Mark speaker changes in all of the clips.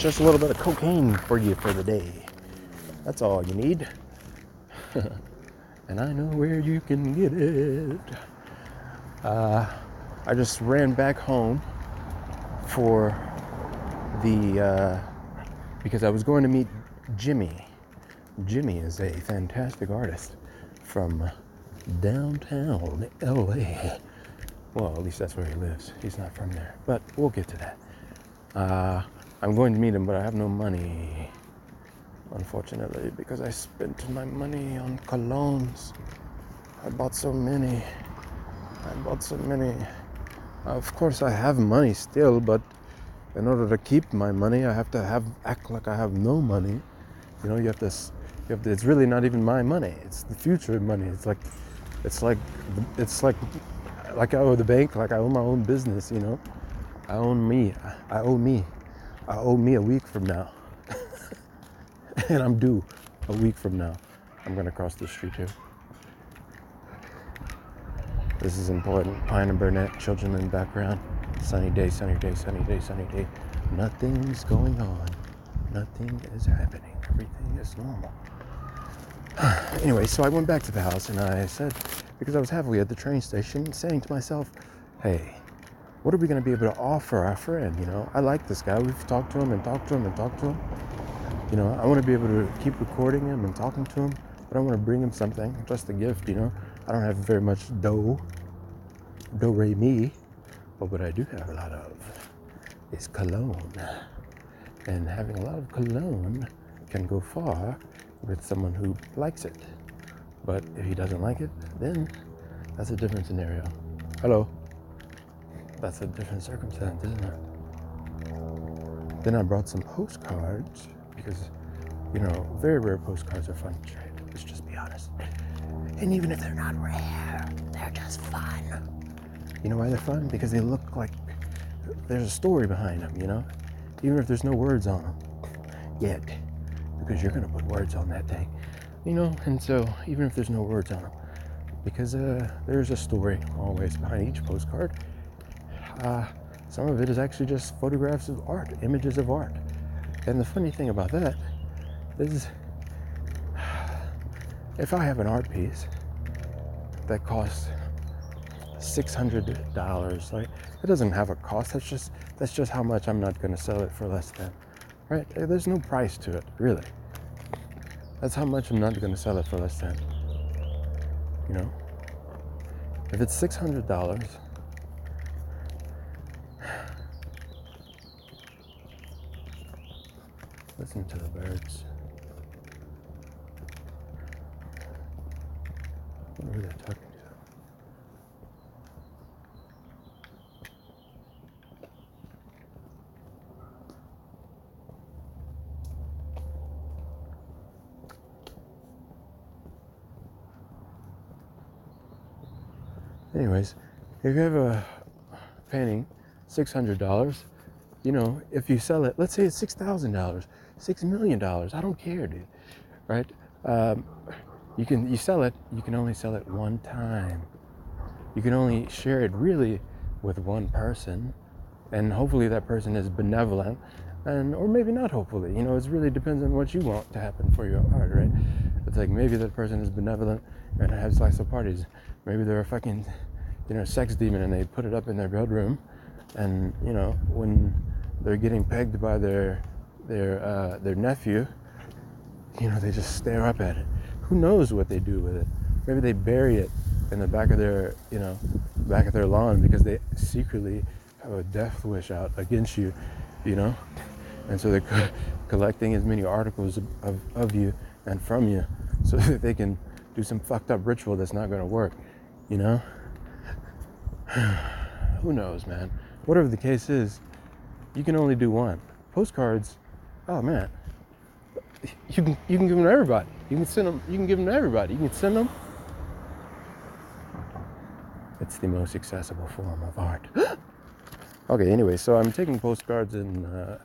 Speaker 1: just a little bit of cocaine for you for the day. That's all you need. and I know where you can get it. Uh, I just ran back home for the uh, because I was going to meet Jimmy. Jimmy is a fantastic artist from downtown LA. Well, at least that's where he lives. He's not from there, but we'll get to that. Uh, I'm going to meet him, but I have no money, unfortunately, because I spent my money on colognes. I bought so many. I bought so many. Of course, I have money still, but in order to keep my money, I have to have act like I have no money. You know, you have to. You have to it's really not even my money. It's the future money. It's like, it's like, it's like, like I owe the bank. Like I owe my own business. You know, I own me. I owe me. I owe me a week from now, and I'm due a week from now. I'm gonna cross the street here. This is important. Pine and Burnett, children in the background. Sunny day, sunny day, sunny day, sunny day. Nothing's going on. Nothing is happening. Everything is normal. anyway, so I went back to the house and I said, because I was halfway at the train station, saying to myself, hey, what are we going to be able to offer our friend? You know, I like this guy. We've talked to him and talked to him and talked to him. You know, I want to be able to keep recording him and talking to him, but I want to bring him something, just a gift, you know. I don't have very much dough, do re mi, but what I do have a lot of is cologne. And having a lot of cologne can go far with someone who likes it. But if he doesn't like it, then that's a different scenario. Hello. That's a different circumstance, isn't it? Then I brought some postcards because, you know, very rare postcards are fun to trade. Let's just be honest. And even if they're not rare, they're just fun. You know why they're fun? Because they look like there's a story behind them, you know? Even if there's no words on them yet, because you're going to put words on that thing, you know? And so, even if there's no words on them, because uh, there's a story always behind each postcard, uh, some of it is actually just photographs of art, images of art. And the funny thing about that is if I have an art piece that costs $600, like it doesn't have a cost. That's just that's just how much I'm not going to sell it for less than. Right? There's no price to it, really. That's how much I'm not going to sell it for less than. You know? If it's $600, Listen to the birds. What who they're talking to. Anyways, if you have a painting, six hundred dollars, you know, if you sell it, let's say it's six thousand dollars, six million dollars, I don't care, dude, right? Um, you can you sell it, you can only sell it one time. You can only share it really with one person, and hopefully that person is benevolent, and or maybe not. Hopefully, you know, it really depends on what you want to happen for your art, right? It's like maybe that person is benevolent and has lots of parties. Maybe they're a fucking, you know, sex demon and they put it up in their bedroom, and you know when they're getting pegged by their their uh, their nephew, you know, they just stare up at it. Who knows what they do with it? Maybe they bury it in the back of their, you know, back of their lawn because they secretly have a death wish out against you, you know, and so they're co- collecting as many articles of, of, of you and from you so that they can do some fucked up ritual that's not going to work, you know. Who knows, man? Whatever the case is, you can only do one. Postcards, oh man, you can you can give them to everybody. You can send them. You can give them to everybody. You can send them. It's the most accessible form of art. okay. Anyway, so I'm taking postcards and uh,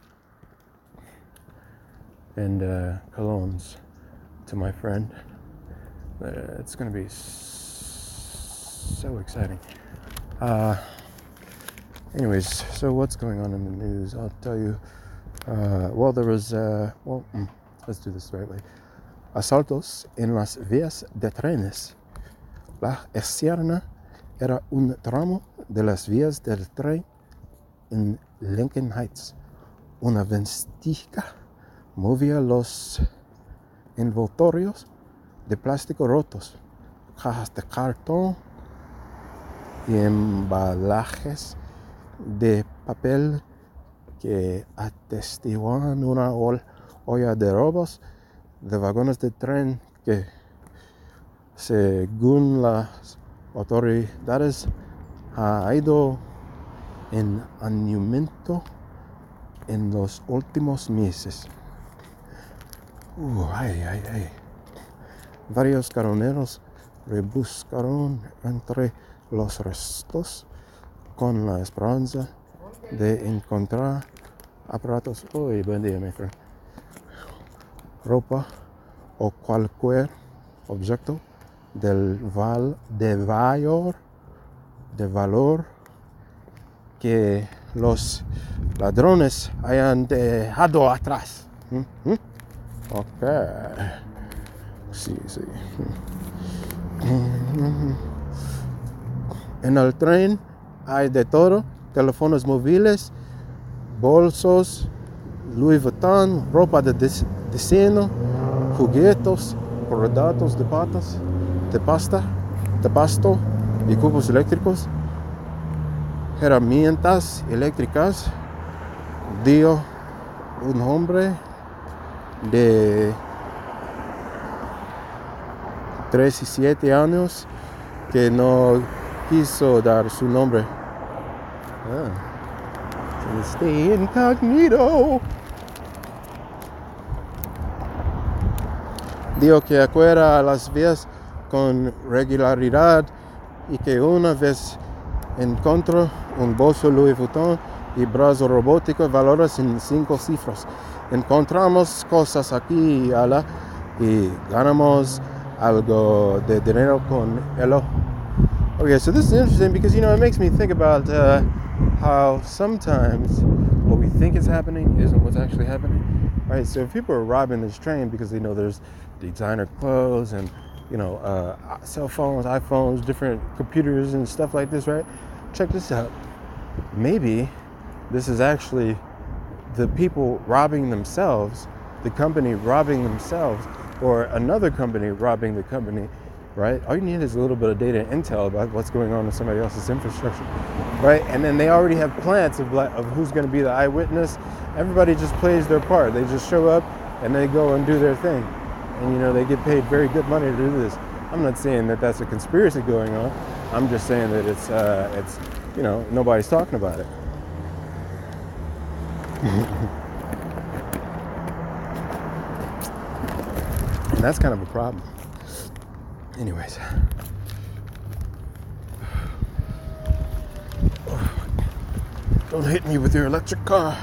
Speaker 1: and uh, colognes to my friend. Uh, it's gonna be so exciting. Uh, anyways, so what's going on in the news? I'll tell you Uh, well, there was, uh, well, mm, let's do this the right way. Asaltos en las vías de trenes. La escena era un tramo de las vías del tren en Lincoln Heights. Una ventisca movía los envoltorios de plástico rotos, cajas de cartón y embalajes de papel que atestiguan una olla de robos de vagones de tren que, según las autoridades, ha ido en aumento en los últimos meses. Uh, ay, ay. Varios carabineros rebuscaron entre los restos con la esperanza de encontrar aparatos. Mi friend. Ropa o cualquier objeto del val de valor, de valor que los ladrones hayan dejado atrás. ¿Mm? ¿Mm? Ok. Sí, sí. En el tren hay de todo, teléfonos móviles, bolsos, Louis Vuitton, ropa de diseño, juguetes, rodados de patas, de pasta, de pasto y cubos eléctricos, herramientas eléctricas, dio un hombre de 3 y 7 años que no quiso dar su nombre. Ah. Stay incognito. Dijo que acuera las vías con regularidad y que una vez encontró un bolso Louis Vuitton y brazo robótico valores en cinco cifras. Encontramos cosas aquí y allá y ganamos algo de dinero con elo. Okay, so this is interesting because you know it makes me think about uh, how sometimes what we think is happening isn't what's actually happening. Right? So if people are robbing this train because they know there's designer clothes and you know uh, cell phones, iPhones, different computers and stuff like this, right? Check this out. Maybe this is actually the people robbing themselves, the company robbing themselves, or another company robbing the company right? All you need is a little bit of data and intel about what's going on in somebody else's infrastructure, right? And then they already have plans of, of who's going to be the eyewitness. Everybody just plays their part. They just show up and they go and do their thing. And, you know, they get paid very good money to do this. I'm not saying that that's a conspiracy going on. I'm just saying that it's, uh, it's you know, nobody's talking about it. and that's kind of a problem. Anyways. Don't hit me with your electric car.